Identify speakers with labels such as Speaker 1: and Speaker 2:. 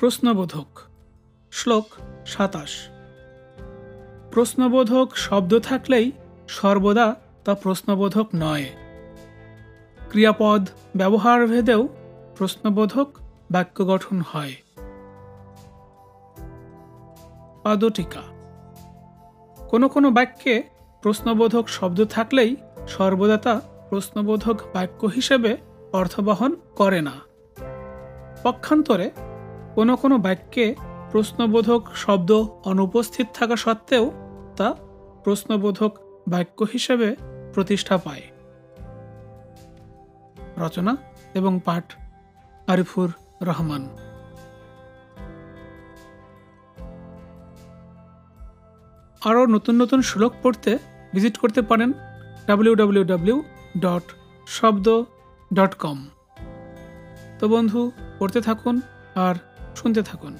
Speaker 1: প্রশ্নবোধক। শ্লোক সাতাশ। প্রশ্নবোধক শব্দ থাকলেই সর্বদা তা প্রশ্নবোধক নয়। ক্রিয়াপদ, ব্যবহার ভেদেও প্রশ্নবোধক বাক্য গঠন হয়। পাদটিকা। কোনো কোনো বাক্যে প্রশ্নবোধক শব্দ থাকলেই সর্বদা তা প্রশ্নবোধক বাক্য হিসেবে অর্থবহন করে না। পক্ষান্তরে কোনো কোনো বাক্যে প্রশ্নবোধক শব্দ অনুপস্থিত থাকা সত্ত্বেও তা প্রশ্নবোধক বাক্য হিসেবে প্রতিষ্ঠা পায়। রচনা এবং পাঠ আরিফুর রহমান। আরও নতুন নতুন শ্লোক পড়তে ভিজিট করতে পারেন ডাব্লিউ ডট শব্দ ডট কম। তো বন্ধু, পড়তে থাকুন আর শুনতে থাকুন।